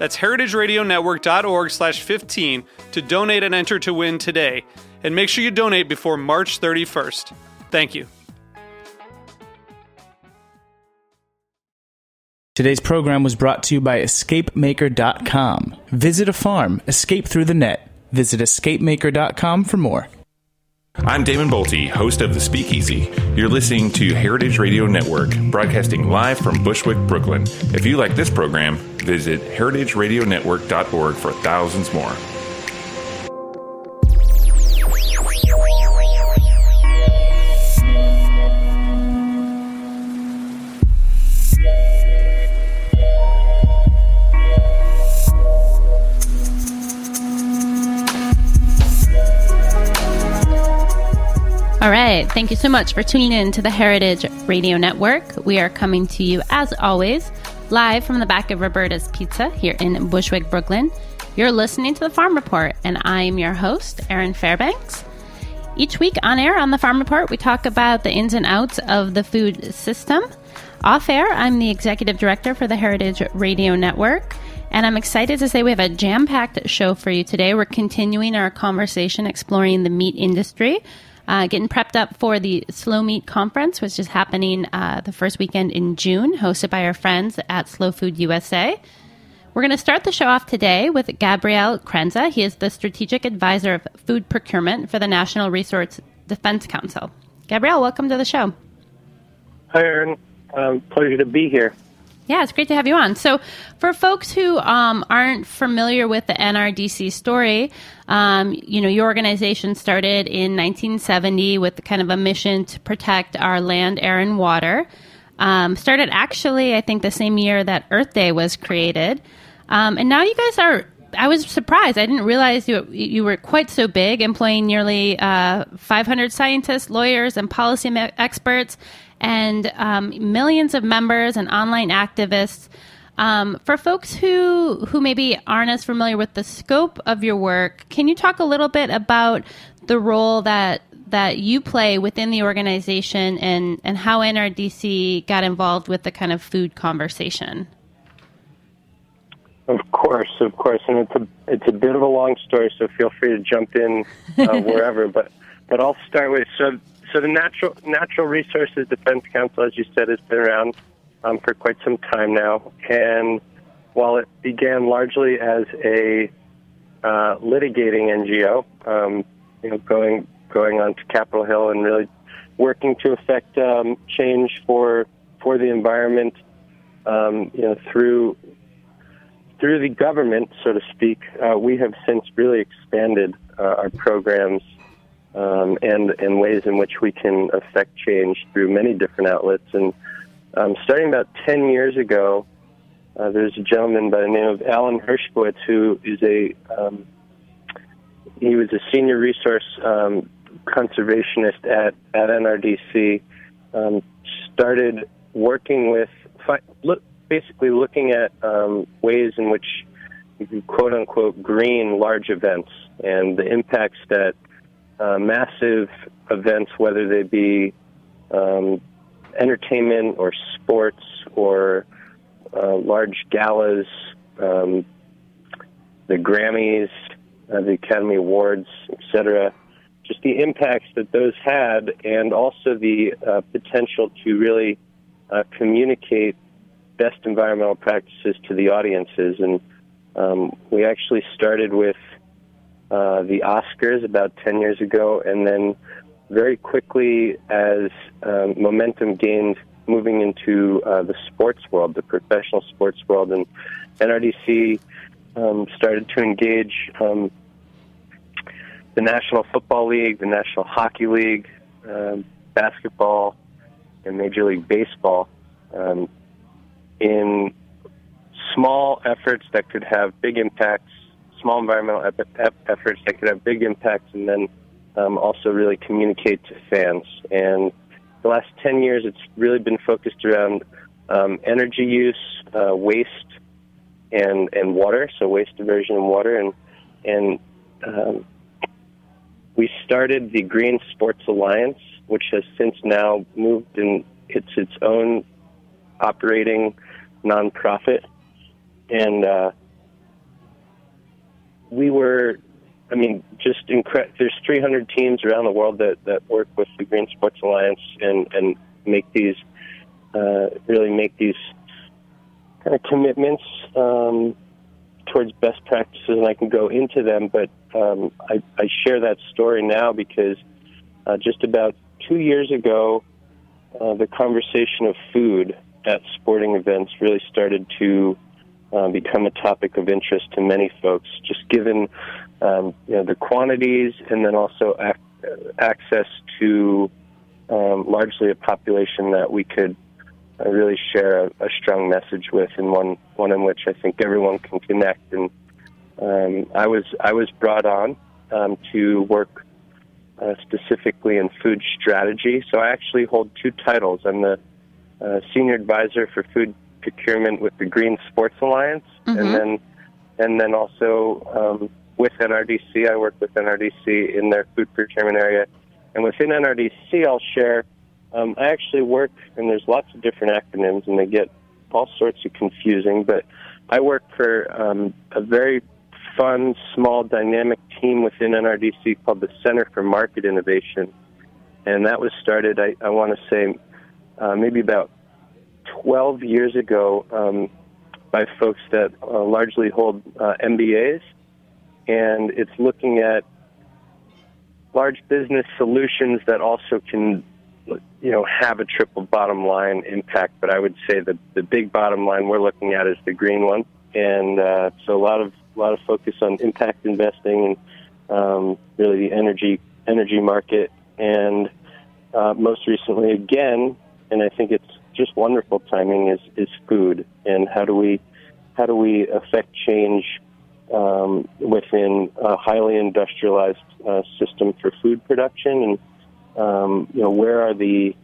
That's heritageradionetwork.org slash 15 to donate and enter to win today. And make sure you donate before March 31st. Thank you. Today's program was brought to you by EscapeMaker.com. Visit a farm, escape through the net. Visit EscapeMaker.com for more. I'm Damon Boelte, host of The Speakeasy. You're listening to Heritage Radio Network, broadcasting live from Bushwick, Brooklyn. If you like this program, visit heritageradionetwork.org for thousands more. All right. Thank you so much for tuning in to the Heritage Radio Network. We are coming to you, as always, live from the back of Roberta's Pizza here in Bushwick, Brooklyn. You're listening to the Farm Report, and I'm your host, Erin Fairbanks. Each week on air on the Farm Report, we talk about the ins and outs of the food system. Off air, I'm the executive director for the Heritage Radio Network. And I'm excited to say we have a jam packed show for you today. We're continuing our conversation exploring the meat industry uh, getting prepped up for the Slow Meat Conference, which is happening uh, the first weekend in June, hosted by our friends at Slow Food USA. We're going to start the show off today with Gabriel Krenza. He is the Strategic Advisor of Food Procurement for the National Resource Defense Council. Gabriel, welcome to the show. Hi, Erin. Um, pleasure to be here. Yeah, it's great to have you on. So, for folks who um, aren't familiar with the NRDC story, um, you know, your organization started in 1970 with kind of a mission to protect our land, air, and water. Um, started actually, I think, the same year that Earth Day was created. Um, and now you guys are I was surprised. I didn't realize you you were quite so big, employing nearly uh, 500 scientists, lawyers, and policy experts, and um, millions of members and online activists. Um, for folks who who maybe aren't as familiar with the scope of your work, can you talk a little bit about the role that that you play within the organization and and how NRDC got involved with the kind of food conversation? Of course, of course, and it's a it's a bit of a long story, so feel free to jump in uh, wherever. but but I'll start with so so the Natural Natural Resources Defense Council, as you said, has been around um, for quite some time now, and while it began largely as a uh, litigating NGO, um, you know, going going on to Capitol Hill and really working to affect um, change for for the environment, um, you know, through through the government, so to speak. Uh, we have since really expanded uh, our programs um, and and ways in which we can affect change through many different outlets. And um, starting about ten years ago, uh, there's a gentleman by the name of Allen Hershkowitz who is a um, he was a senior resource um, conservationist at at NRDC. Um, started working with fi- look, basically looking at um, ways in which quote unquote green large events and the impacts that uh, massive events, whether they be um, entertainment or sports or uh, large galas, um, the Grammys, uh, the Academy Awards, etc. Just the impacts that those had, and also the uh, potential to really uh, communicate best environmental practices to the audiences. And um, we actually started with uh, the Oscars about 10 years ago, and then very quickly as um, momentum gained moving into uh, the sports world, the professional sports world, and NRDC um, started to engage um, the National Football League, the National Hockey League, um, basketball, and Major League Baseball um, in small efforts that could have big impacts, small environmental ep- ep- efforts that could have big impacts, and then um, also really communicate to fans. And the last 10 years, it's really been focused around um, energy use, uh, waste, and, and water, so waste diversion and water. And, and um, we started the Green Sports Alliance, which has since now moved and it's its own operating nonprofit. And uh, we were I mean, just incredible. There's 300 teams around the world that, that work with the Green Sports Alliance and, and make these, uh, really make these kind of commitments um, towards best practices, and I can go into them. But um, I, I share that story now because uh, just about two years ago, uh, the conversation of food at sporting events really started to uh, become a topic of interest to many folks, just given um, you know, the quantities and then also ac- access to um, largely a population that we could uh, really share a, a, strong message with, and one one in which I think everyone can connect. And um, I was I was brought on um, to work uh, specifically in food strategy. So I actually hold two titles. I'm the uh, senior advisor for food procurement with the Green Sports Alliance, mm-hmm. and then and then also um, with NRDC. I work with NRDC in their food procurement area, and within NRDC, I'll share. Um, I actually work, and there's lots of different acronyms, and they get all sorts of confusing. But I work for um, a very fun, small, dynamic team within NRDC called the Center for Market Innovation, and that was started. I, I want to say uh, maybe about 12 years ago um, by folks that uh, largely hold uh, MBAs, and it's looking at large business solutions that also can, you know, have a triple bottom line impact. But I would say that the big bottom line we're looking at is the green one, and uh, so a lot of a lot of focus on impact investing and um, really the energy energy market, and uh, most recently again, and I think it's just wonderful timing is is food. And how do we how do we affect change um, within a highly industrialized uh, system for food production? And um, you know where are the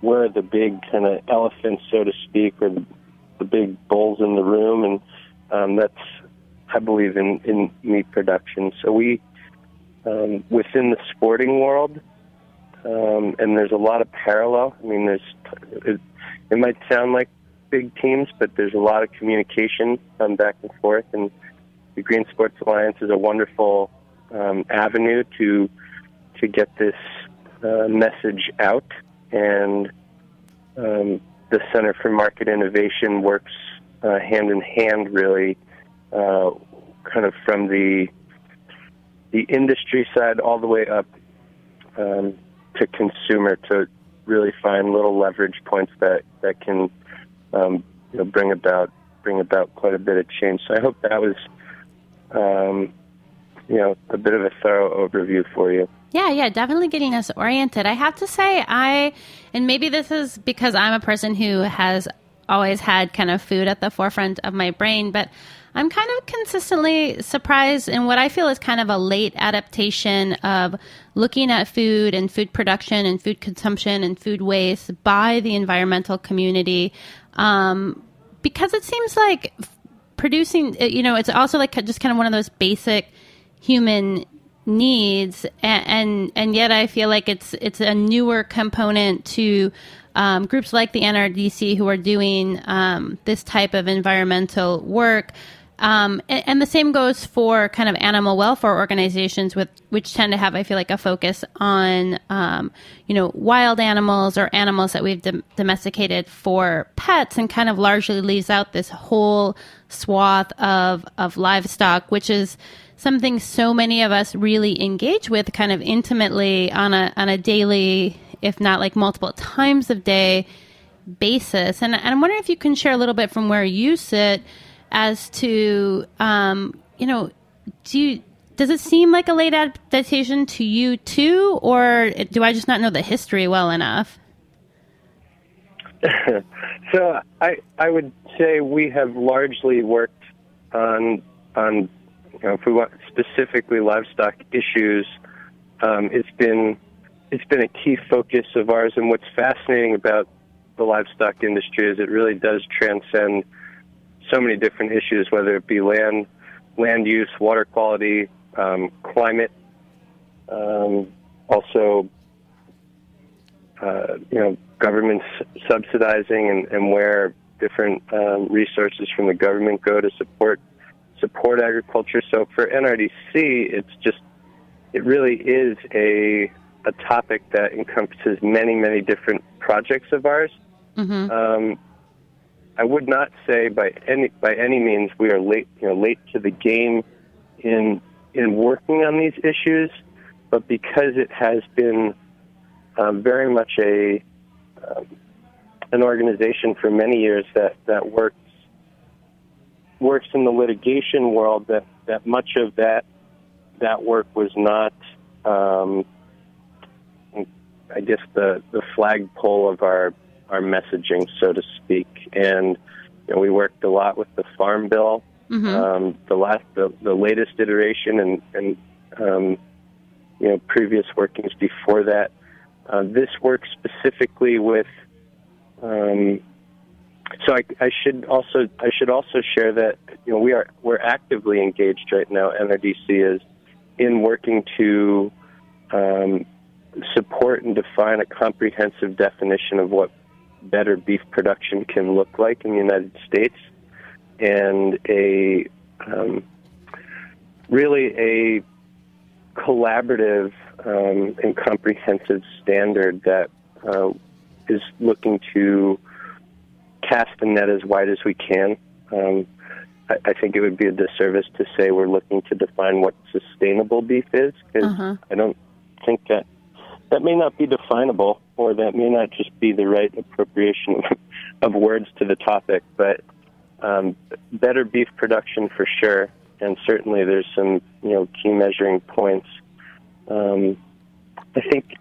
where are the big kind of elephants so to speak or the, big bulls in the room? And um, that's I believe in, in meat production. So we um, within the sporting world um, and there's a lot of parallel. I mean, there's it might sound like big teams, but there's a lot of communication um, back and forth. And the Green Sports Alliance is a wonderful um, avenue to to get this uh, message out. And um, the Center for Market Innovation works uh, hand in hand, really, uh, kind of from the the industry side all the way up um, to consumer to really find little leverage points that that can um, you know, bring about bring about quite a bit of change. So I hope that was um, you know a bit of a thorough overview for you. Yeah, yeah, definitely getting us oriented. I have to say, I and maybe this is because I'm a person who has always had kind of food at the forefront of my brain, but I'm kind of consistently surprised in what I feel is kind of a late adaptation of looking at food and food production and food consumption and food waste by the environmental community. Um, because it seems like producing, you know, it's also like just kind of one of those basic human needs and, and and, yet I feel like it's it's a newer component to um, groups like the NRDC who are doing um, this type of environmental work Um, and, and, the same goes for kind of animal welfare organizations, with which tend to have, I feel like, a focus on, um, you know, wild animals or animals that we've dom- domesticated for pets, and kind of largely leaves out this whole swath of of livestock, which is something so many of us really engage with, kind of intimately on a on a daily, if not like multiple times of day basis. And, and I'm wondering if you can share a little bit from where you sit as to, um, you know, do you, does it seem like a late adaptation to you too, or do I just not know the history well enough? so I I would say we have largely worked on on you know if we want specifically livestock issues. Um, it's been it's been a key focus of ours, and what's fascinating about the livestock industry is it really does transcend so many different issues, whether it be land, land use, water quality, um, climate, um, also, uh, you know, governments subsidizing and, and where different um, resources from the government go to support support agriculture. So for NRDC, it's just it really is a a topic that encompasses many many different projects of ours. Mm-hmm. Um, I would not say by any by any means we are late, you know, late to the game in in working on these issues, but because it has been um, very much a um, an organization for many years that that works works in the litigation world, that that much of that that work was not, um, I guess, the the flagpole of our our messaging, so to speak. And you know, we worked a lot with the Farm Bill, mm-hmm. um, the last, the, the latest iteration, and and um, you know previous workings before that. Uh, this works specifically with. Um, so I, I, should also I should also share that you know we are we're actively engaged right now. NRDC is in working to um, support and define a comprehensive definition of what better beef production can look like in the United States, and a um, really a collaborative um, and comprehensive standard that uh, is looking to cast the net as wide as we can. Um, I, I, think it would be a disservice to say we're looking to define what sustainable beef is because uh-huh. I don't think that that may not be definable or that may not just be the right appropriation of, words to the topic, but um, better beef production for sure. And certainly there's some, you know, key measuring points. Um, I think,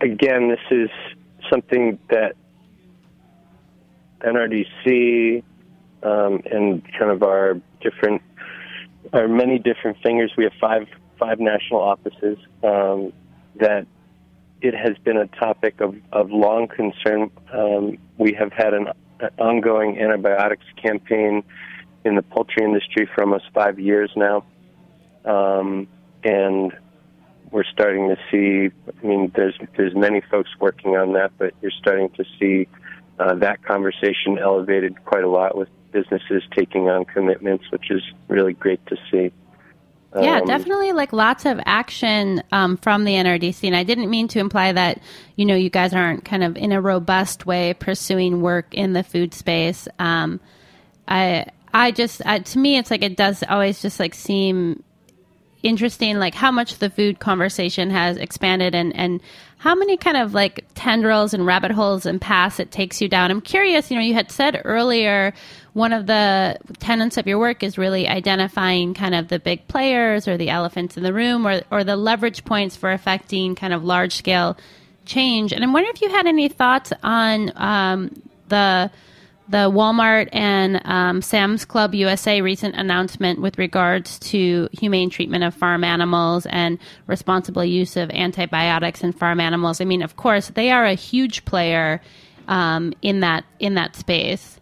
again, this is something that NRDC um, and kind of our different, our many different fingers. We have five five national offices um, that it has been a topic of, of long concern. Um, we have had an, an, ongoing antibiotics campaign in the poultry industry for almost five years now. Um, and we're starting to see, I mean, there's, there's many folks working on that, but you're starting to see uh, that conversation elevated quite a lot with businesses taking on commitments, which is really great to see. Yeah, um, definitely like lots of action um, from the NRDC. And I didn't mean to imply that, you know, you guys aren't kind of in a robust way pursuing work in the food space. Um, I, I just, I, to me, it's like it does always just like seem interesting, like how much the food conversation has expanded and, and how many kind of like tendrils and rabbit holes and paths it takes you down. I'm curious, you know, you had said earlier one of the tenets of your work is really identifying kind of the big players or the elephants in the room or, or the leverage points for affecting kind of large scale change. And I'm wondering if you had any thoughts on um, the the Walmart and um, Sam's Club USA recent announcement with regards to humane treatment of farm animals and responsible use of antibiotics in farm animals. I mean, of course, they are a huge player um, in that in that space.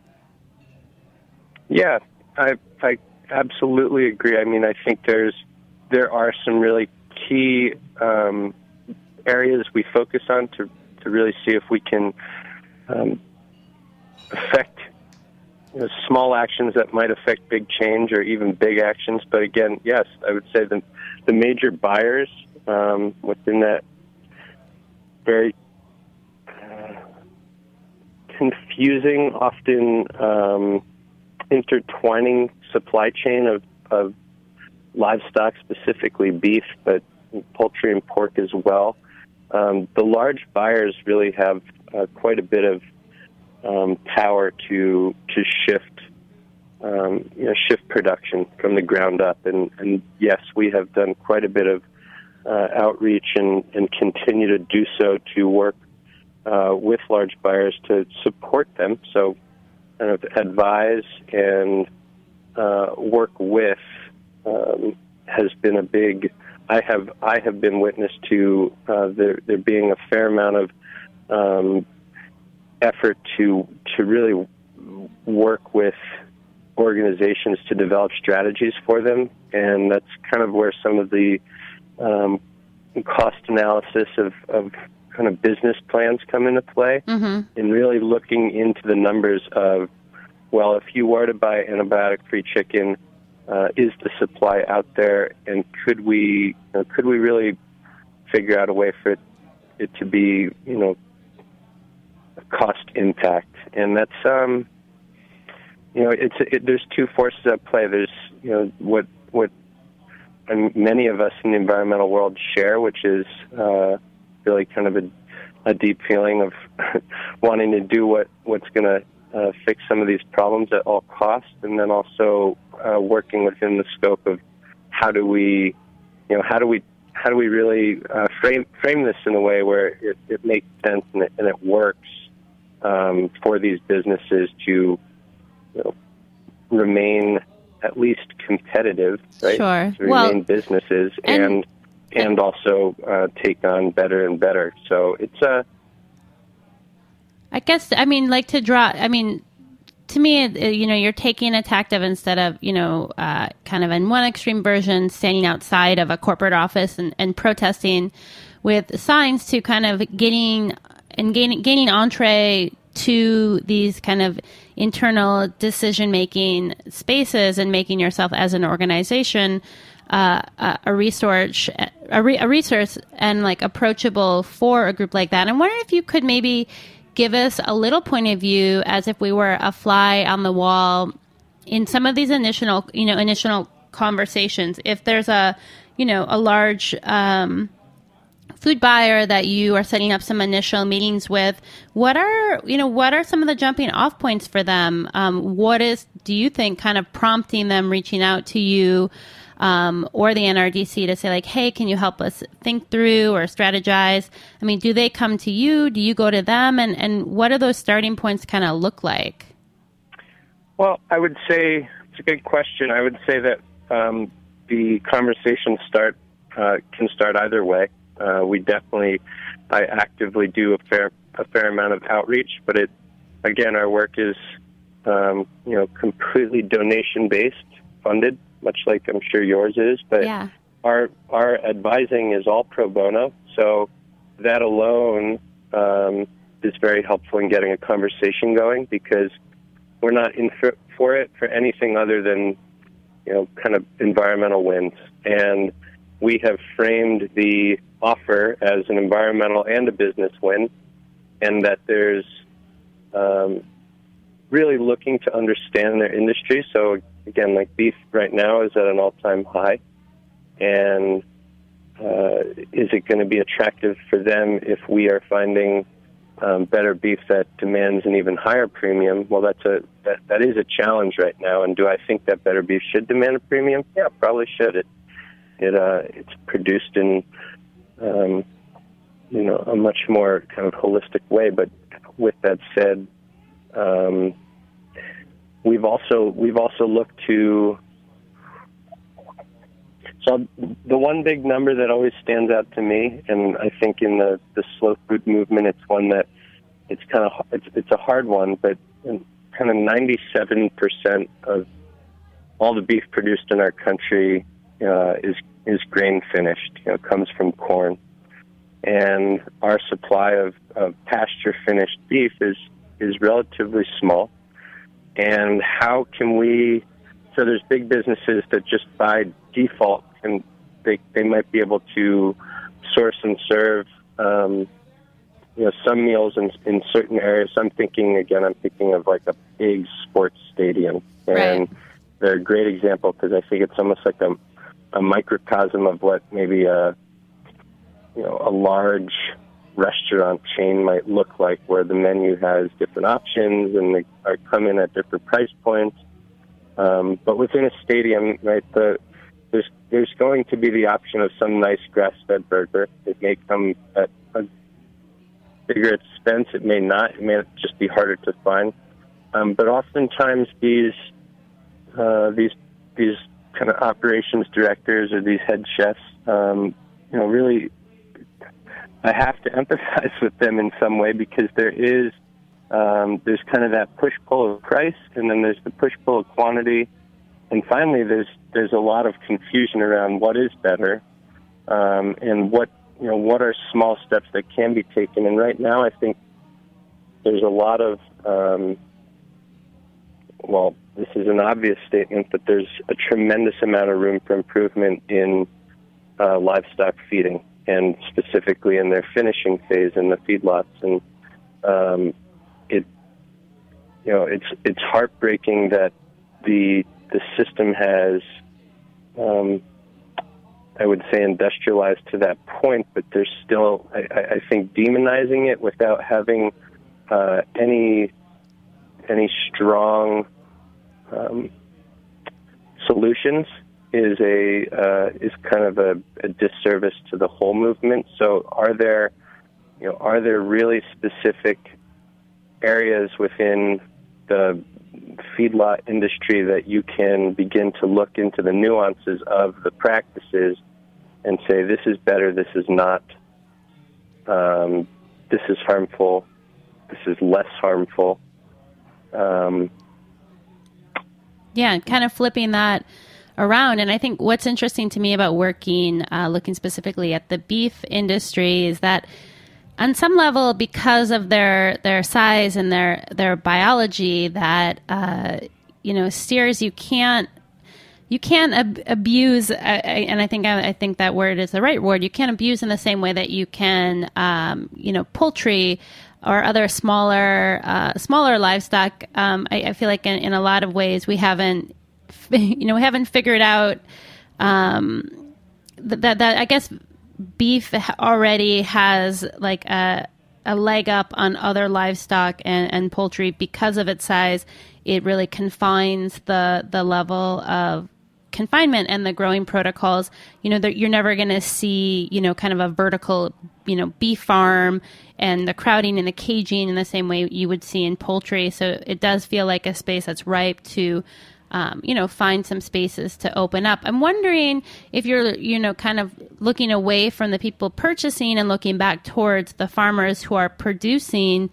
Yeah, I I absolutely agree. I mean, I think there's there are some really key um, areas we focus on to to really see if we can um, affect you know, small actions that might affect big change or even big actions. But again, yes, I would say the the major buyers um, within that very uh, confusing, often um, intertwining supply chain of, of livestock, specifically beef, but poultry and pork as well. Um, the large buyers really have uh, quite a bit of um, power to to shift um, you know shift production from the ground up. And, and yes, we have done quite a bit of uh, outreach and, and continue to do so to work uh, with large buyers to support them. So, kind of advise and uh, work with um, has been a big. I have I have been witness to uh, there there being a fair amount of um, effort to to really work with organizations to develop strategies for them, and that's kind of where some of the um, cost analysis of, of kind of business plans come into play, Mm-hmm. and really looking into the numbers of, well, if you were to buy antibiotic-free chicken, uh, is the supply out there, and could we you know, could we really figure out a way for it, it to be you know cost impact, and that's um, you know it's it, there's two forces at play. There's you know what what many of us in the environmental world share, which is uh, really kind of a, a deep feeling of wanting to do what what's going to uh, fix some of these problems at all costs, and then also uh, working within the scope of how do we, you know, how do we how do we really uh, frame frame this in a way where it, it makes sense and it, and it works um, for these businesses to you know, remain at least competitive, right? Sure. To Well, remain businesses and- and and, also uh, take on better and better. So it's a I guess I mean like to draw. I mean, to me, it- it- you know, you're taking a tactic instead of you know, uh, kind of in one extreme version, standing outside of a corporate office and, and protesting with signs to kind of getting and gaining gaining entree to these kind of internal decision making spaces and making yourself as an organization uh, a, a resource a, re, a resource and like approachable for a group like that. I'm wondering if you could maybe give us a little point of view as if we were a fly on the wall in some of these initial you know initial conversations. If there's a you know a large um, food buyer that you are setting up some initial meetings with what are you know what are some of the jumping off points for them? Um, what is do you think kind of prompting them reaching out to you um, or the nrdc to say like hey can you help us think through or strategize? I mean do they come to you? Do you go to them? And, and what do those starting points kind of look like? Well, I would say it's a good question. I would say that um, the conversation start uh, can start either way. Uh, we definitely, I actively do a fair a fair amount of outreach, but it again, our work is um, you know completely donation based, funded, much like I'm sure yours is. But yeah our our advising is all pro bono, so that alone um, is very helpful in getting a conversation going because we're not in for, for it for anything other than you know kind of environmental wins, and we have framed the offer as an environmental and a business win, and that there's um, really looking to understand their industry. So again, like beef right now is at an all-time high and uh, is it going to be attractive for them if we are finding um, better beef that demands an even higher premium? Well, that's a that, that is a challenge right now. And do I think that better beef should demand a premium? Yeah, probably should. It it uh, it's produced in um, you know a much more kind of holistic way. But with that said, um, we've also we've also looked to so the one big number that always stands out to me, and I think in the the slow food movement, it's one that it's kind of it's it's a hard one, but kind of ninety seven percent of all the beef produced in our country uh, is is grain finished. You know, comes from corn, and our supply of, of pasture finished beef is is relatively small, and how can we? So there's big businesses that just by default and they they might be able to source and serve. Um, you know, some meals in, in certain areas. I'm thinking again. I'm thinking of like a big sports stadium, and Right. they're a great example because I think it's almost like a, a microcosm of what maybe a you know a large restaurant chain might look like, where the menu has different options and they are come in at different price points. Um, but within a stadium, right, the there's there's going to be the option of some nice grass-fed burger. It may come at a bigger expense. It may not. It may just be harder to find. Um, but oftentimes these uh, these these kind of operations directors or these head chefs, um, you know, really, I have to empathize with them in some way because there is um, there's kind of that push pull of price, and then there's the push pull of quantity, and finally there's there's a lot of confusion around what is better, um, and what you know what are small steps that can be taken. And right now, I think there's a lot of um, well, this is an obvious statement, but there's a tremendous amount of room for improvement in uh, livestock feeding, and specifically in their finishing phase in the feedlots. And um, it, you know, it's it's heartbreaking that the the system has, um, I would say, industrialized to that point, but there's still, I, I think, demonizing it without having uh, any any strong um, solutions is a uh, is kind of a, a disservice to the whole movement. So, are there, you know, are there really specific areas within the feedlot industry that you can begin to look into the nuances of the practices and say this is better, this is not, um, this is harmful, this is less harmful. Um, Yeah, kind of flipping that around. And I think what's interesting to me about working, uh, looking specifically at the beef industry, is that on some level, because of their their size and their their biology, that uh, you know steers you can't you can't ab- abuse, uh, and I think I, I think that word is the right word. You can't abuse in the same way that you can, um, you know, poultry or other smaller uh, smaller livestock. Um, I, I feel like in, in a lot of ways we haven't, you know, we haven't figured out um, that, that that I guess beef already has like a a leg up on other livestock and, and poultry because of its size. It really confines the the level of confinement and the growing protocols. You know, that you're never going to see you know kind of a vertical you know beef farm and the crowding and the caging in the same way you would see in poultry. So it does feel like a space that's ripe to um, you know, find some spaces to open up. I'm wondering if you're, you know, kind of looking away from the people purchasing and looking back towards the farmers who are producing.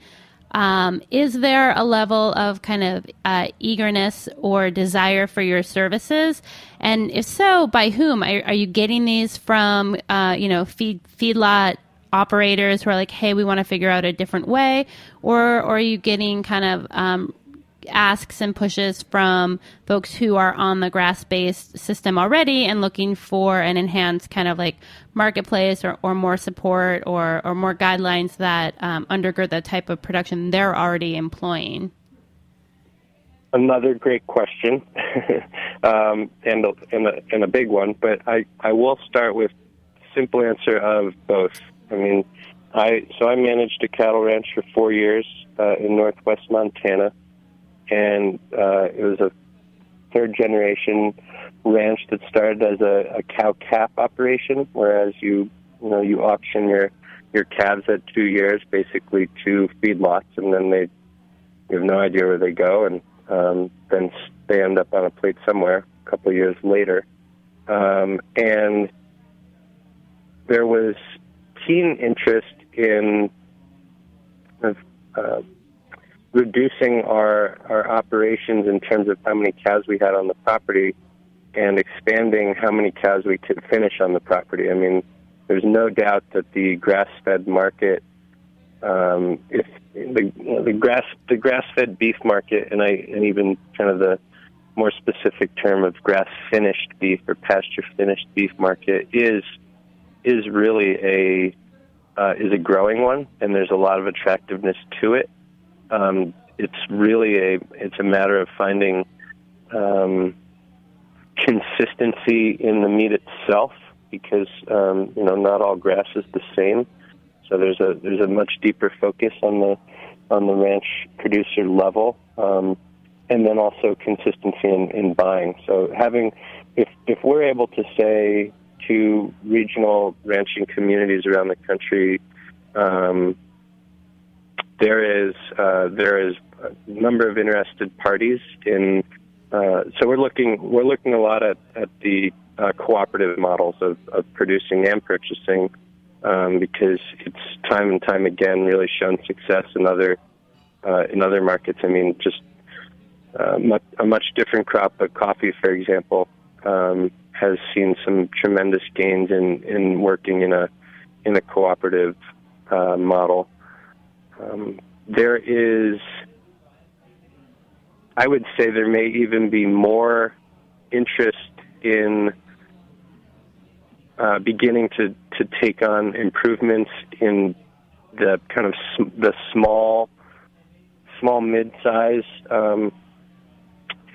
Um, is there a level of kind of uh, eagerness or desire for your services? And if so, by whom? Are, are you getting these from, uh, you know, feed feedlot operators who are like, hey, we want to figure out a different way, or, or are you getting kind of um, asks and pushes from folks who are on the grass based system already and looking for an enhanced kind of like marketplace or, or more support or, or more guidelines that um, undergird the type of production they're already employing? Another great question, um, and a, and, a, and a big one. But I, I will start with simple answer of both. I mean, I so I managed a cattle ranch for four years uh, in northwest Montana, and uh, it was a third generation ranch that started as a, a cow calf operation, whereas you you know you auction your your calves at two years, basically two feedlots, and then they you have no idea where they go, and um, then they end up on a plate somewhere a couple of years later. Um, and there was keen interest in uh, reducing our, our operations in terms of how many cows we had on the property and expanding how many cows we could finish on the property. I mean, there's no doubt that the grass fed market um, if the you know, the grass the grass fed beef market, and I and even kind of the more specific term of grass finished beef or pasture finished beef market is is really a uh, is a growing one, and there's a lot of attractiveness to it. Um, it's really a it's a matter of finding um, consistency in the meat itself because um, you know not all grass is the same. So there's a there's a much deeper focus on the on the ranch producer level, um, and then also consistency in, in buying. So having if if we're able to say to regional ranching communities around the country, um, there is uh, there is a number of interested parties in. Uh, so we're looking we're looking a lot at, at the uh, cooperative models of, of producing and purchasing um, because it's time and time again really shown success in other uh, in other markets. I mean, just uh, much, a much different crop of coffee, for example, um, has seen some tremendous gains in, in working in a in a cooperative uh, model. Um, there is, I would say, there may even be more interest in uh, beginning to, to take on improvements in the kind of sm- the small, small mid-size um,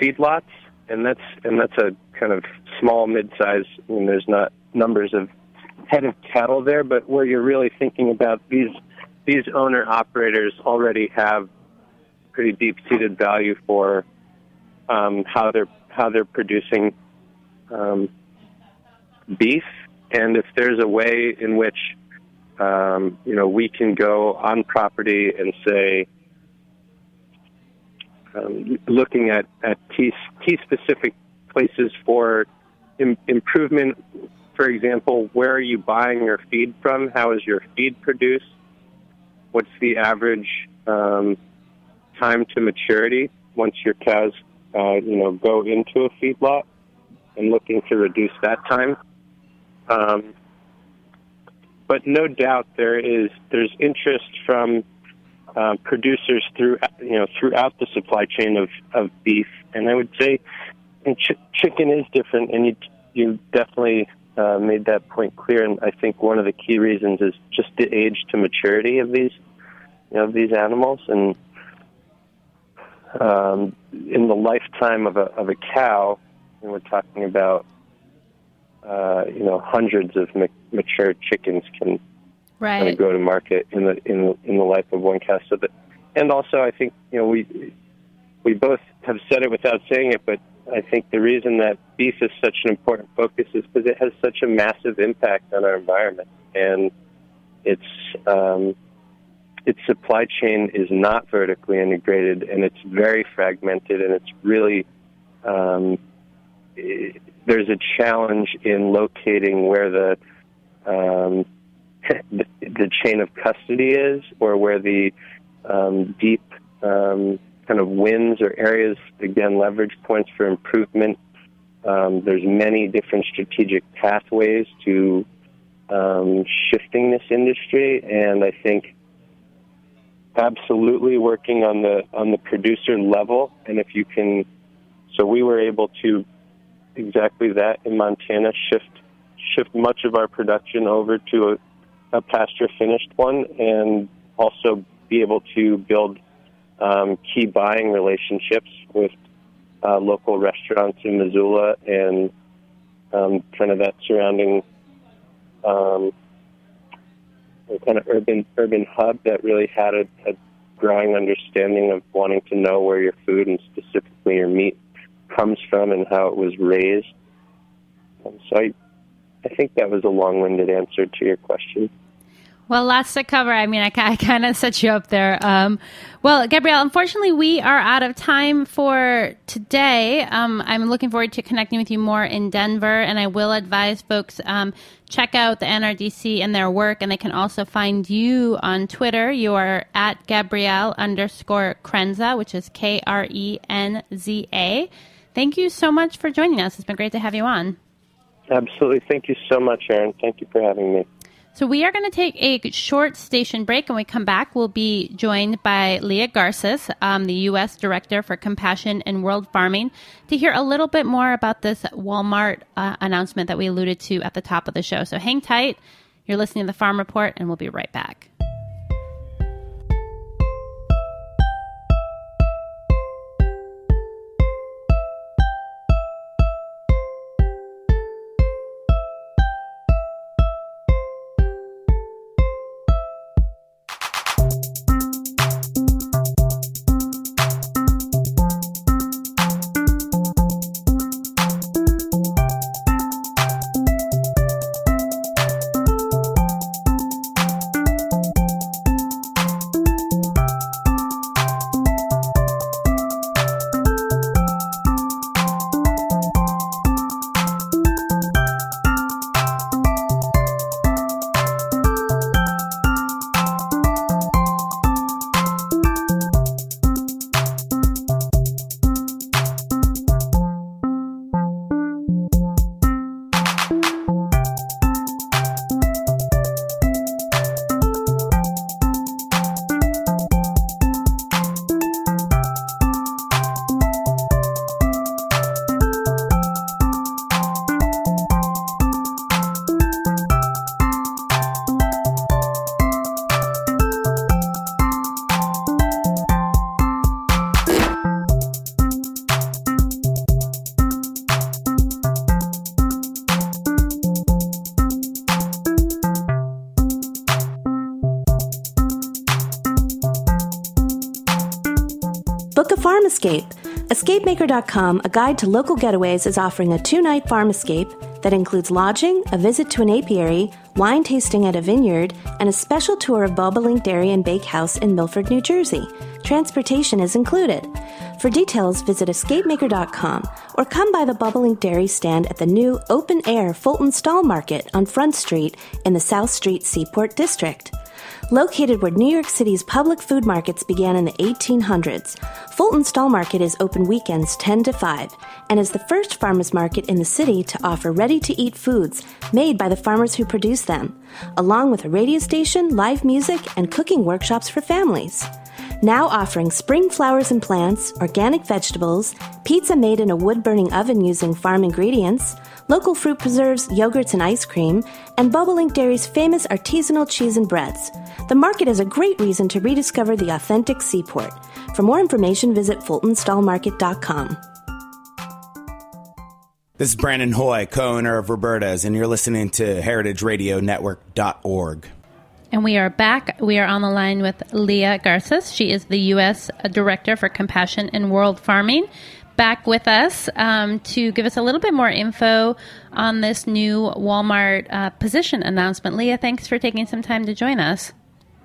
feedlots, and that's and that's a kind of small mid-size. There's not numbers of head of cattle there, but where you're really thinking about these these owner operators already have pretty deep-seated value for um, how they're how they're producing um, beef. And if there's a way in which um, you know we can go on property and say um, looking at, at key, key specific places for Im- improvement for example where are you buying your feed from? How is your feed produced? What's the average um, time to maturity once your cows uh, you know go into a feedlot and looking to reduce that time. Um, but no doubt there is there's interest from uh, producers through you know throughout the supply chain of, of beef, and I would say ch- chicken is different, and you you definitely uh, made that point clear. And I think one of the key reasons is just the age to maturity of these you know, of these animals, and um, in the lifetime of a of a cow, and we're talking about uh, you know hundreds of ma- mature chickens can right. kind of go to market in the in the, in the life of one cow. So that, and also I think you know we we both have said it without saying it, but I think the reason that beef is such an important focus is because it has such a massive impact on our environment, and its um, its supply chain is not vertically integrated, and it's very fragmented, and it's really um, it, there's a challenge in locating where the um, the, the chain of custody is, or where the um, deep um, kind of wins or areas again leverage points for improvement. Um, there's many different strategic pathways to um, shifting this industry, and I think absolutely working on the on the producer level. And if you can, so we were able to exactly that in Montana. Shift shift much of our production over to a, a pasture finished one, and also be able to build um, key buying relationships with uh, local restaurants in Missoula and um, kind of that surrounding um, kind of urban urban hub that really had a, a growing understanding of wanting to know where your food and specifically your meat comes from and how it was raised. Um, so I, I think that was a long-winded answer to your question. Well, lots to cover. I mean, I, I kind of set you up there. Um, well, Gabriel, unfortunately, we are out of time for today. Um, I'm looking forward to connecting with you more in Denver, and I will advise folks um, check out the NRDC and their work, and they can also find you on Twitter. You are at Gabriel underscore Krenza, which is K R E N Z A. Thank you so much for joining us. It's been great to have you on. Absolutely. Thank you so much, Erin. Thank you for having me. So we are going to take a short station break. and we come back, we'll be joined by Leah Garces, um, the U.S. Director for Compassion in World Farming, to hear a little bit more about this Walmart uh, announcement that we alluded to at the top of the show. So hang tight. You're listening to the Farm Report, and we'll be right back. EscapeMaker.com, a guide to local getaways, is offering a two night farm escape that includes lodging, a visit to an apiary, wine tasting at a vineyard, and a special tour of Bobolink Dairy and Bakehouse in Milford, New Jersey. Transportation is included. For details, visit escapemaker.com or come by the Bobolink Dairy stand at the new open air Fulton Stall Market on Front Street in the South Street Seaport District. Located where New York City's public food markets began in the 1800s, Fulton Stall Market is open weekends 10 to 5 and is the first farmers market in the city to offer ready to eat foods made by the farmers who produce them, along with a radio station, live music, and cooking workshops for families. Now offering spring flowers and plants, organic vegetables, pizza made in a wood burning oven using farm ingredients, local fruit preserves, yogurts, and ice cream, and Bobolink Dairy's famous artisanal cheese and breads. The market is a great reason to rediscover the authentic seaport. For more information, visit FultonStallMarket.com. This is Brandon Hoy, co owner of Roberta's, and you're listening to HeritageRadioNetwork.org. And we are back. We are on the line with Leah Garces. She is the U.S. Director for Compassion in World Farming back with us um, to give us a little bit more info on this new Walmart uh, position announcement. Leah, thanks for taking some time to join us.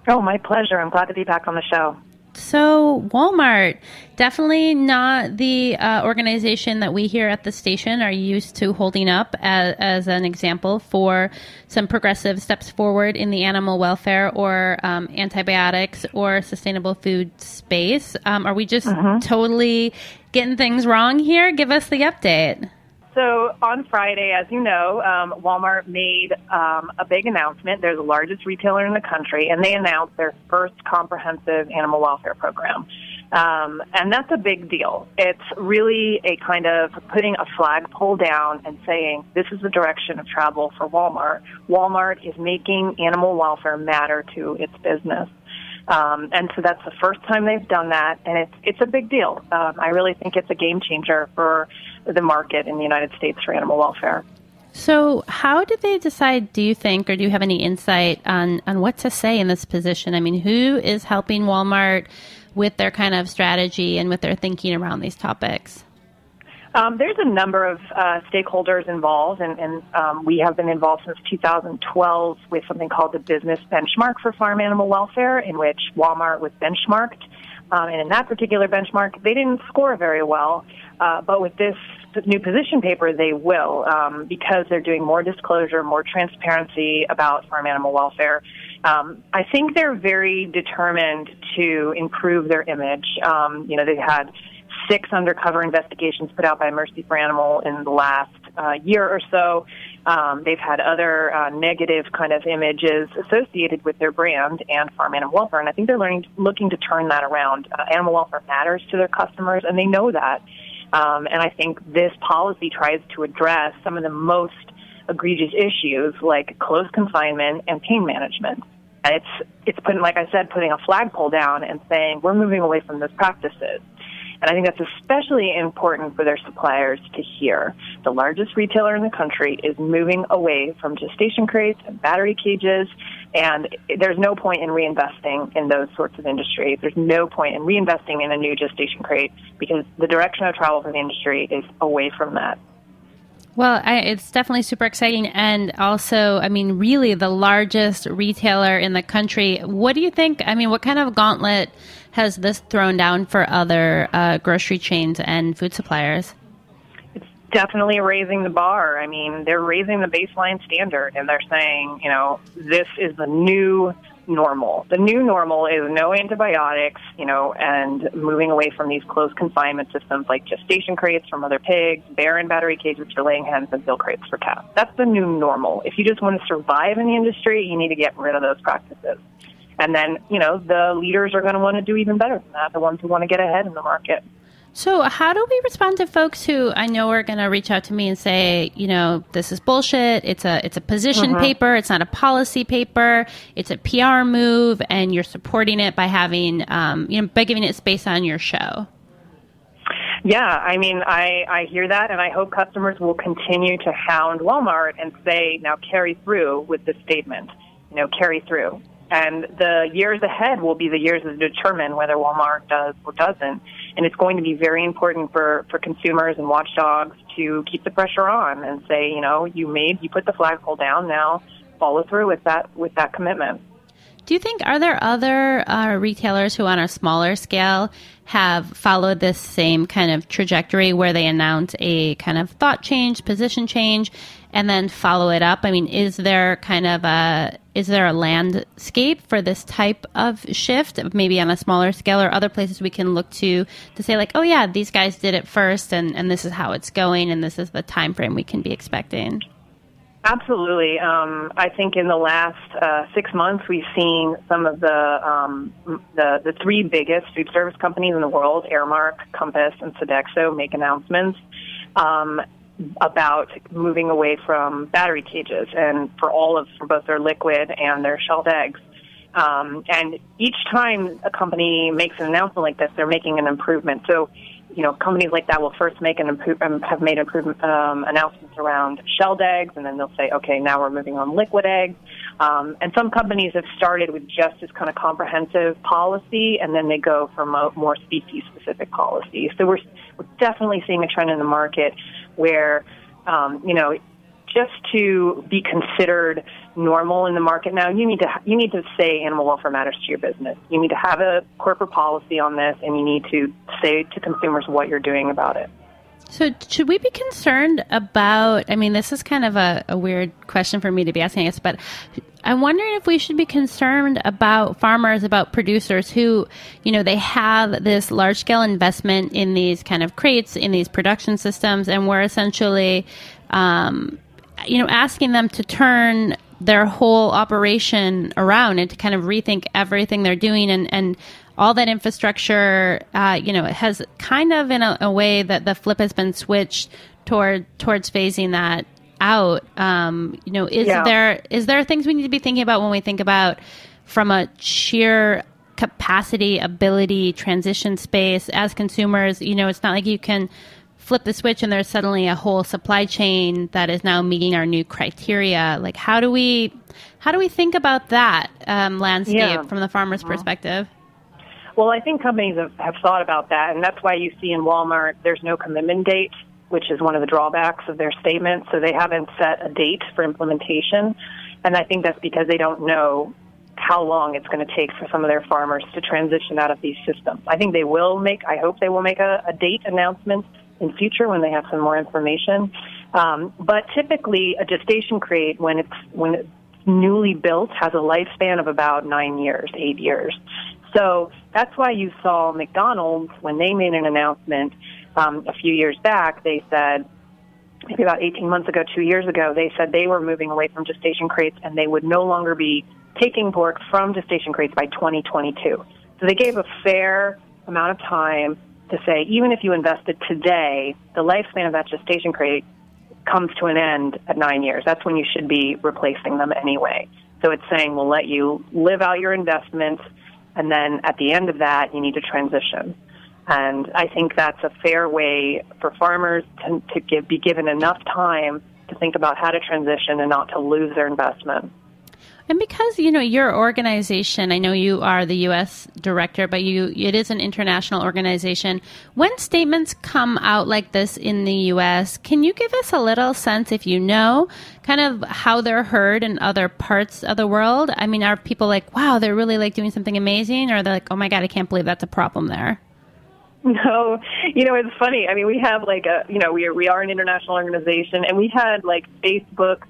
Oh, my pleasure. I'm glad to be back on the show. So, Walmart, definitely not the uh, organization that we here at the station are used to holding up as, as, an example for some progressive steps forward in the animal welfare or um, antibiotics or sustainable food space. Um, are we just uh-huh. totally getting things wrong here? Give us the update. So on Friday, as you know, um, Walmart made um, a big announcement. They're the largest retailer in the country, and they announced their first comprehensive animal welfare program. Um, and that's a big deal. It's really a kind of putting a flagpole down and saying this is the direction of travel for Walmart. Walmart is making animal welfare matter to its business. Um, and so that's the first time they've done that, and it's it's a big deal. Um, I really think it's a game changer for the market in the United States for animal welfare. So, how did they decide? Do you think, or do you have any insight on on what to say in this position? I mean, who is helping Walmart with their kind of strategy and with their thinking around these topics? Um, there's a number of uh, stakeholders involved, and, and um, we have been involved since 2012 with something called the Business Benchmark for Farm Animal Welfare, in which Walmart was benchmarked. Um, and in that particular benchmark, they didn't score very well. Uh, but with this new position paper, they will, um, because they're doing more disclosure, more transparency about farm animal welfare. Um, I think they're very determined to improve their image. Um, you know, they had six undercover investigations put out by Mercy for Animal in the last uh, year or so. Um, they've had other uh, negative kind of images associated with their brand and farm animal welfare, and I think they're learning, looking to turn that around. Uh, animal welfare matters to their customers, and they know that. Um, and I think this policy tries to address some of the most egregious issues like close confinement and pain management. And it's it's putting, like I said, putting a flagpole down and saying we're moving away from those practices. And I think that's especially important for their suppliers to hear. The largest retailer in the country is moving away from gestation crates and battery cages, and there's no point in reinvesting in those sorts of industries. There's no point in reinvesting in a new gestation crate because the direction of travel for the industry is away from that. Well, I, it's definitely super exciting. And also, I mean, really the largest retailer in the country. What do you think? I mean, what kind of gauntlet has this thrown down for other uh, grocery chains and food suppliers? It's definitely raising the bar. I mean, they're raising the baseline standard and they're saying, you know, this is the new normal. The new normal is no antibiotics, you know, and moving away from these closed confinement systems like gestation crates for mother pigs, barren battery cages for laying hens, and veal crates for cats. That's the new normal. If you just want to survive in the industry, you need to get rid of those practices. And then, you know, the leaders are going to want to do even better than that, the ones who want to get ahead in the market. So, how do we respond to folks who I know are going to reach out to me and say, you know, this is bullshit. It's a it's a position mm-hmm. paper. It's not a policy paper. It's a PR move, and you're supporting it by having, um, you know, by giving it space on your show. Yeah, I mean, I I hear that, and I hope customers will continue to hound Walmart and say, now carry through with this statement. You know, carry through. And the years ahead will be the years that determine whether Walmart does or doesn't. And it's going to be very important for, for consumers and watchdogs to keep the pressure on and say, you know, you made, you put the flagpole down, now follow through with that, with that commitment. Do you think are there other uh, retailers who, on a smaller scale, have followed this same kind of trajectory where they announce a kind of thought change, position change, and then follow it up? I mean, is there kind of a is there a landscape for this type of shift, maybe on a smaller scale, or other places we can look to to say like, oh yeah, these guys did it first, and and this is how it's going, and this is the time frame we can be expecting. Absolutely. Um, I think in the last uh, six months, we've seen some of the, um, the the three biggest food service companies in the world, Aramark, Compass, and Sodexo, make announcements um, about moving away from battery cages and for all of for both their liquid and their shelled eggs. Um, and each time a company makes an announcement like this, they're making an improvement. So you know, companies like that will first make an improve, um, have made improvement um, announcements around shelled eggs, and then they'll say, okay, now we're moving on liquid eggs. Um, and some companies have started with just this kind of comprehensive policy, and then they go for mo- more species-specific policies. So we're we're definitely seeing a trend in the market where, um, you know, just to be considered normal in the market now, you need to you need to say animal welfare matters to your business. You need to have a corporate policy on this, and you need to say to consumers what you're doing about it. So, should we be concerned about? I mean, this is kind of a, a weird question for me to be asking us, but I'm wondering if we should be concerned about farmers, about producers who, you know, they have this large scale investment in these kind of crates, in these production systems, and we're essentially, um, you know, asking them to turn their whole operation around and to kind of rethink everything they're doing and, and all that infrastructure, uh, you know, has kind of in a, a, way that the flip has been switched toward towards phasing that out. Um, you know, is yeah. there is there things we need to be thinking about when we think about from a sheer capacity, ability, transition space as consumers? You know, it's not like you can flip the switch and there's suddenly a whole supply chain that is now meeting our new criteria like how do we how do we think about that um, landscape yeah. from the farmer's well, perspective well i think companies have, have thought about that and that's why you see in walmart there's no commitment date which is one of the drawbacks of their statement so they haven't set a date for implementation and i think that's because they don't know how long it's going to take for some of their farmers to transition out of these systems. I think they will make, I hope they will make a, a date announcement in future when they have some more information. Um, but typically, a gestation crate, when it's when it's newly built, has a lifespan of about nine years, eight years. So that's why you saw McDonald's when they made an announcement um, a few years back. They said maybe about 18 months ago, two years ago, they said they were moving away from gestation crates and they would no longer be taking pork from gestation crates by 2022. So they gave a fair amount of time to say, even if you invested today, the lifespan of that gestation crate comes to an end at nine years. That's when you should be replacing them anyway. So it's saying we'll let you live out your investments, and then at the end of that, you need to transition. And I think that's a fair way for farmers to, to give, be given enough time to think about how to transition and not to lose their investment. And because you know your organization, I know you are the U.S. director, but you it is an international organization. When statements come out like this in the U.S., can you give us a little sense, if you know, kind of how they're heard in other parts of the world? I mean, are people like, "Wow, they're really like doing something amazing," or they're like, "Oh my God, I can't believe that's a problem there"? No, you know it's funny. I mean, we have like a you know we are, we are an international organization, and we had like Facebook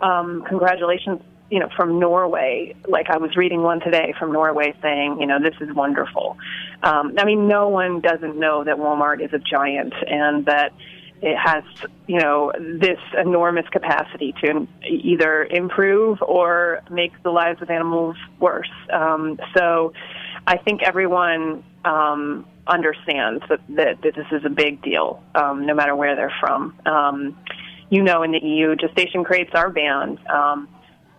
um, congratulations you know, from Norway. Like I was reading one today from Norway saying, you know, this is wonderful. Um, I mean, no one doesn't know that Walmart is a giant and that it has, you know, this enormous capacity to either improve or make the lives of animals worse. Um, so I think everyone um, understands that, that, that this is a big deal, um, no matter where they're from. Um, you know, in the EU, gestation crates are banned. Um,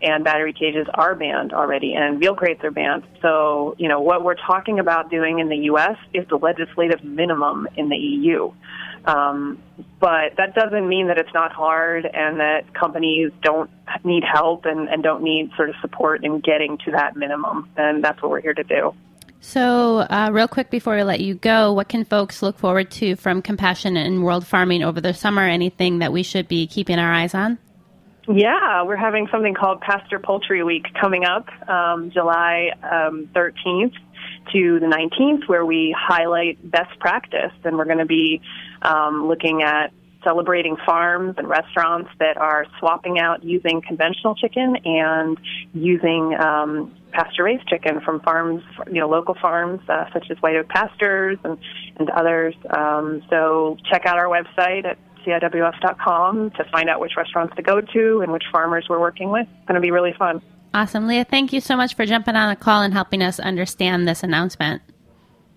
and battery cages are banned already, and veal crates are banned. So, you know, what we're talking about doing in the U.S. is the legislative minimum in the EU. Um, but that doesn't mean that it's not hard and that companies don't need help and, and don't need sort of support in getting to that minimum. And that's what we're here to do. So, uh, real quick before we let you go, what can folks look forward to from Compassion in World Farming over the summer? Anything that we should be keeping our eyes on? Yeah, we're having something called Pasture Poultry Week coming up um, July um, 13th to the 19th, where we highlight best practice, and we're going to be um, looking at celebrating farms and restaurants that are swapping out using conventional chicken and using um, pasture raised chicken from farms, you know, local farms uh, such as White Oak Pastures and, and others. Um, so check out our website at CIWF.com to find out which restaurants to go to and which farmers we're working with. It's going to be really fun. Awesome. Leah, thank you so much for jumping on the call and helping us understand this announcement.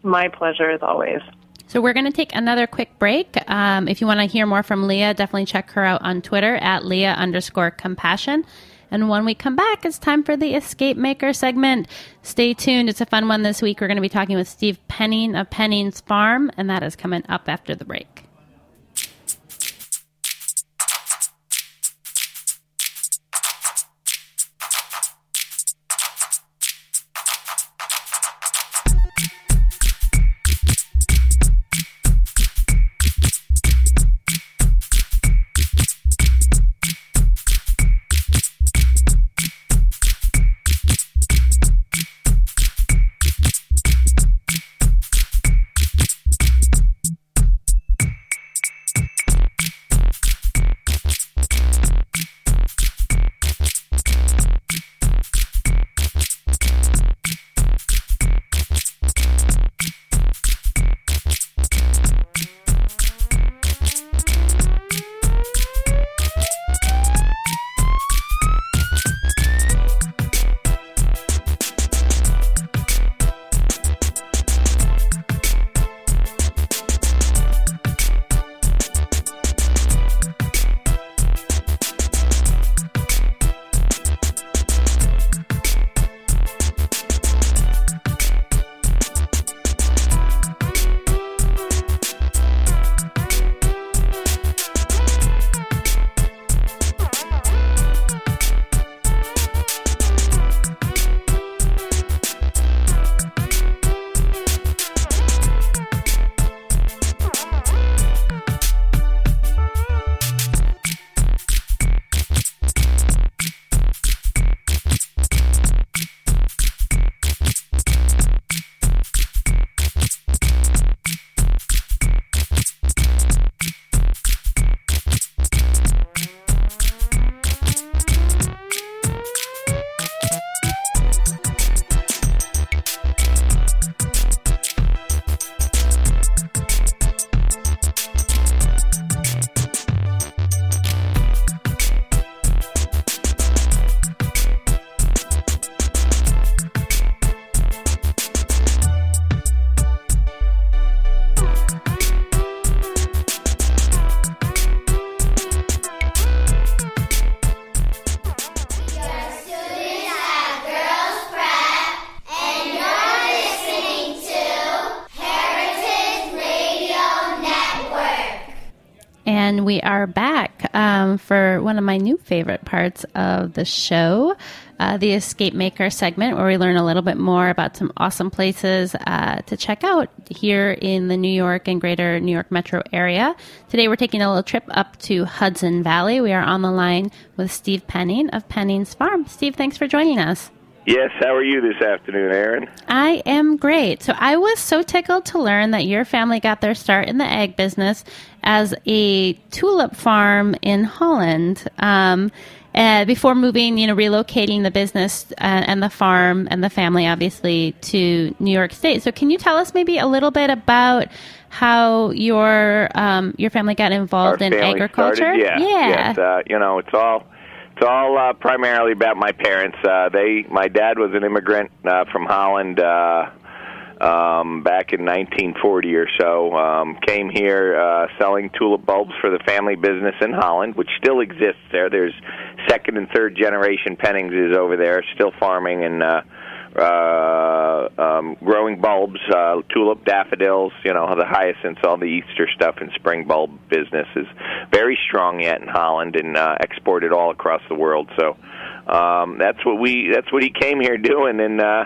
My pleasure, as always. So we're going to take another quick break. Um, if you want to hear more from Leah, definitely check her out on Twitter at Leah underscore compassion. And when we come back, it's time for the Escape Maker segment. Stay tuned. It's a fun one this week. We're going to be talking with Steve Penning of Pennings Farm, and that is coming up after the break. My new favorite parts of the show. Uh, the Escape Maker segment, where we learn a little bit more about some awesome places uh, to check out here in the New York and greater New York metro area. Today, we're taking a little trip up to Hudson Valley. We are on the line with Steve Penning of Pennings Farm. Steve, thanks for joining us. Yes, how are you this afternoon, Erin? I am great. So I was so tickled to learn that your family got their start in the egg business as a tulip farm in Holland. Um, uh, before moving, you know, relocating the business uh, and the farm and the family, obviously, to New York State. So, can you tell us maybe a little bit about how your um, your family got involved Our in agriculture? Started, yeah, yeah. Yes, uh, you know, it's all it's all uh, primarily about my parents. Uh, they, my dad was an immigrant uh, from Holland. Uh, um, back in 1940 or so, um, came here uh, selling tulip bulbs for the family business in Holland, which still exists there. There's second and third generation Pennings is over there, still farming and uh, uh, um, growing bulbs, uh, tulip, daffodils, you know, the hyacinths, all the Easter stuff and spring bulb business is very strong yet in Holland and uh, exported all across the world. So um, that's what we that's what he came here doing and. Uh,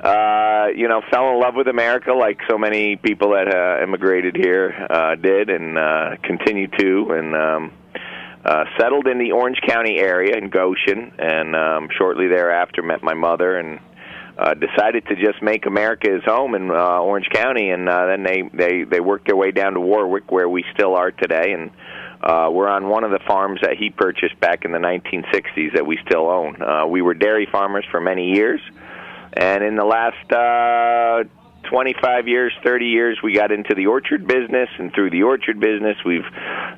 uh, you know, fell in love with America like so many people that uh, immigrated here uh, did, and uh, continue to, and um, uh, settled in the Orange County area in Goshen, and um, shortly thereafter met my mother and. Uh, decided to just make America his home in uh, Orange County, and uh, then they they they worked their way down to Warwick, where we still are today, and uh, we're on one of the farms that he purchased back in the 1960s that we still own. Uh, we were dairy farmers for many years, and in the last uh, 25 years, 30 years, we got into the orchard business, and through the orchard business, we've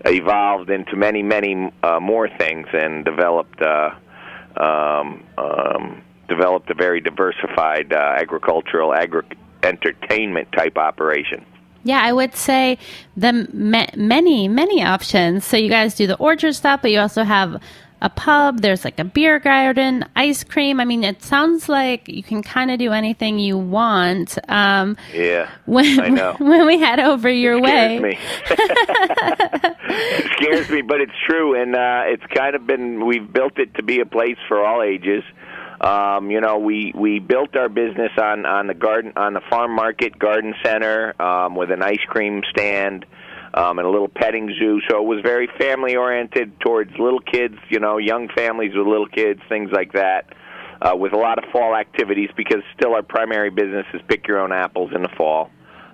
evolved into many, many uh, more things and developed. Uh, um, um, developed a very diversified uh, agricultural agri- entertainment type operation. Yeah, I would say the ma- many, many options. So you guys do the orchard stuff, but you also have a pub. There's like a beer garden, ice cream. I mean, it sounds like you can kind of do anything you want. Um, yeah, when, I know. When we head over your it way, scares me. it scares me, but it's true, and uh, it's kind of been. We've built it to be a place for all ages. Um, you know, we we built our business on on the garden on the farm market garden center um, with an ice cream stand um, and a little petting zoo. So it was very family oriented towards little kids. You know, young families with little kids, things like that. Uh, with a lot of fall activities because still our primary business is pick your own apples in the fall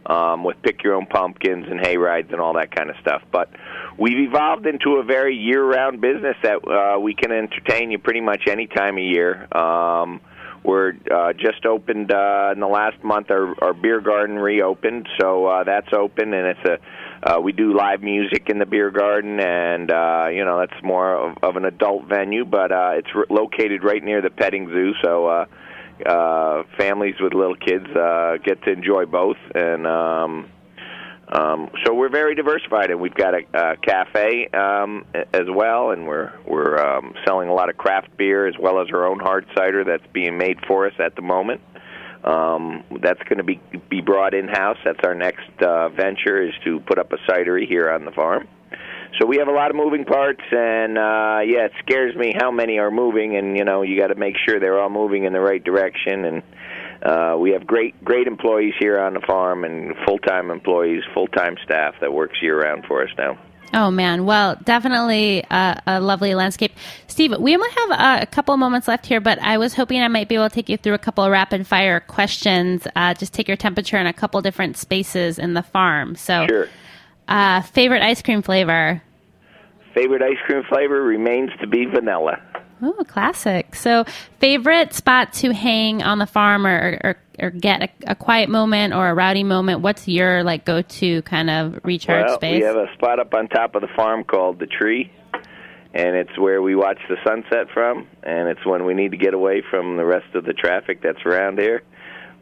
um, with pick your own pumpkins and hay rides and all that kind of stuff. But we've evolved into a very year round business that uh, we can entertain you pretty much any time of year. Um, we're uh, just opened uh, in the last month. Our, our beer garden reopened, so uh, that's open, and it's a uh, we do live music in the beer garden, and uh, you know that's more of, of an adult venue, but uh, it's r- located right near the petting zoo, so. Uh, uh, families with little kids uh, get to enjoy both, and um, um, so we're very diversified. And we've got a, a cafe um, as well, and we're we're um, selling a lot of craft beer as well as our own hard cider that's being made for us at the moment. Um, that's going to be be brought in house. That's our next uh, venture is to put up a cidery here on the farm. So we have a lot of moving parts, and uh, yeah, it scares me how many are moving, and you know you got to make sure they're all moving in the right direction. And uh, we have great great employees here on the farm, and full time employees, full time staff that works year round for us now. Oh man, well, definitely a, a lovely landscape. Steve, we only have uh, a couple of moments left here, but I was hoping I might be able to take you through a couple of rapid fire questions. Uh, just take your temperature in a couple different spaces in the farm. So, Sure. Uh, favorite ice cream flavor? Favorite ice cream flavor remains to be vanilla. Oh, classic. So, favorite spot to hang on the farm or, or, or get a, a quiet moment or a rowdy moment? What's your like go to kind of recharge well, space? we have a spot up on top of the farm called the Tree, and it's where we watch the sunset from, and it's when we need to get away from the rest of the traffic that's around here.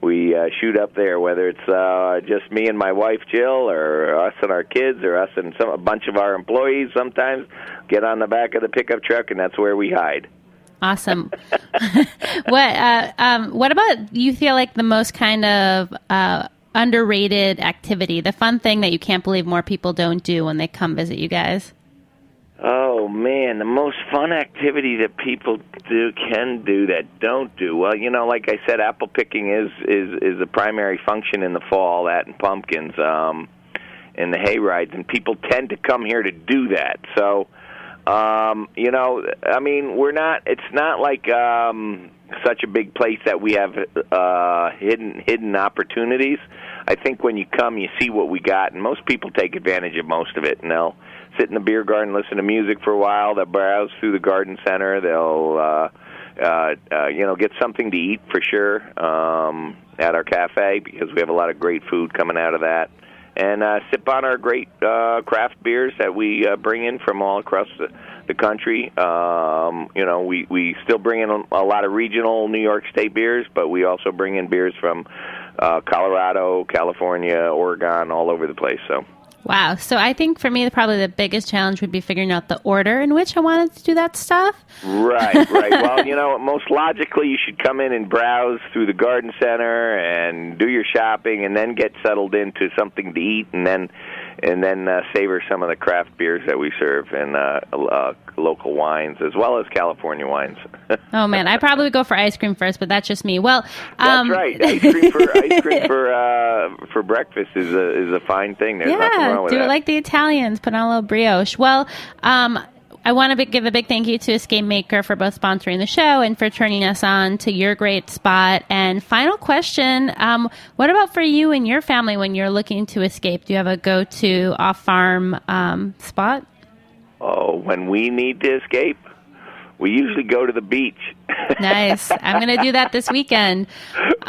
We uh, shoot up there, whether it's uh, just me and my wife Jill, or us and our kids, or us and some a bunch of our employees. Sometimes get on the back of the pickup truck, and that's where we hide. Awesome. what uh, um, What about you? Feel like the most kind of uh, underrated activity, the fun thing that you can't believe more people don't do when they come visit you guys? Oh man, the most fun activity that people do can do that don't do well. You know, like I said, apple picking is is is a primary function in the fall. That and pumpkins, um, and the hay rides, and people tend to come here to do that. So, um, you know, I mean, we're not. It's not like um, such a big place that we have uh, hidden hidden opportunities. I think when you come, you see what we got, and most people take advantage of most of it, and they'll sit in the beer garden, listen to music for a while. They'll browse through the garden center. They'll, uh, uh, uh, you know, get something to eat for sure um, at our cafe because we have a lot of great food coming out of that. And uh, sip on our great uh, craft beers that we uh, bring in from all across the, the country. Um, you know, we we still bring in a, a lot of regional New York State beers, but we also bring in beers from uh, Colorado, California, Oregon, all over the place. So. Wow. So I think for me, probably the biggest challenge would be figuring out the order in which I wanted to do that stuff. Right, right. well, you know, most logically, you should come in and browse through the garden center and do your shopping, and then get settled into something to eat, and then and then uh, savor some of the craft beers that we serve and uh, uh, local wines as well as California wines. oh man, I probably would go for ice cream first, but that's just me. Well, um... that's right. Ice cream for ice cream for uh, for breakfast is a is a fine thing. There's yeah, do that. it Do I like the Italians, put on a little brioche. Well, um, I want to give a big thank you to Escape Maker for both sponsoring the show and for turning us on to your great spot. And final question um, What about for you and your family when you're looking to escape? Do you have a go to off farm um, spot? Oh, when we need to escape? We usually go to the beach. nice. I'm going to do that this weekend.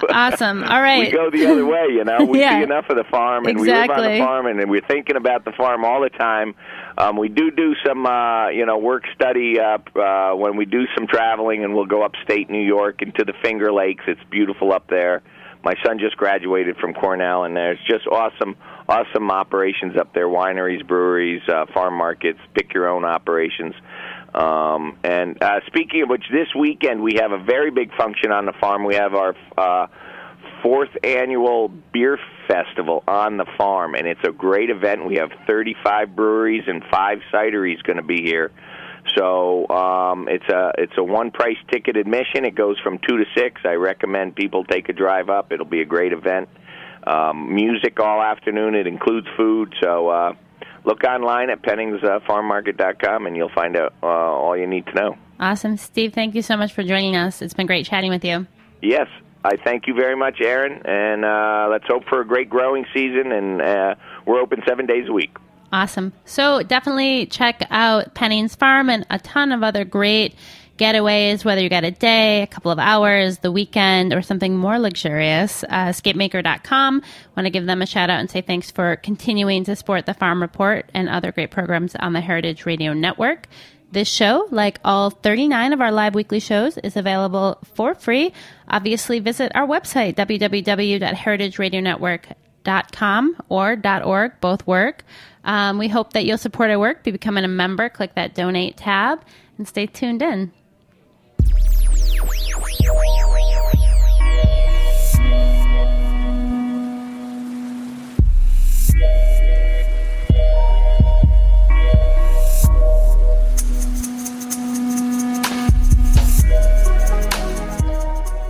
Awesome. All right. We go the other way, you know. We yeah. see enough of the farm, and exactly. we live on the farm, and we're thinking about the farm all the time. Um, we do do some, uh, you know, work study up uh, when we do some traveling, and we'll go upstate New York into the Finger Lakes. It's beautiful up there. My son just graduated from Cornell, and there's just awesome, awesome operations up there: wineries, breweries, uh, farm markets, pick your own operations. Um, and uh, speaking of which, this weekend we have a very big function on the farm. We have our uh, fourth annual beer festival on the farm, and it's a great event. We have 35 breweries and five cideries going to be here. So um, it's a it's a one price ticket admission. It goes from two to six. I recommend people take a drive up. It'll be a great event. Um, music all afternoon. It includes food. So uh, look online at penningsfarmmarket.com and you'll find out uh, all you need to know. Awesome. Steve, thank you so much for joining us. It's been great chatting with you. Yes. I thank you very much, Erin, and uh, let's hope for a great growing season. And uh, we're open seven days a week. Awesome. So definitely check out Pennings Farm and a ton of other great getaways, whether you got a day, a couple of hours, the weekend, or something more luxurious. Uh, escapemaker.com. Want to give them a shout out and say thanks for continuing to support the Farm Report and other great programs on the Heritage Radio Network. This show, like all 39 of our live weekly shows, is available for free. Obviously, visit our website, www.heritageradionetwork.com or .org, both work. Um, we hope that you'll support our work by becoming a member. Click that donate tab and stay tuned in.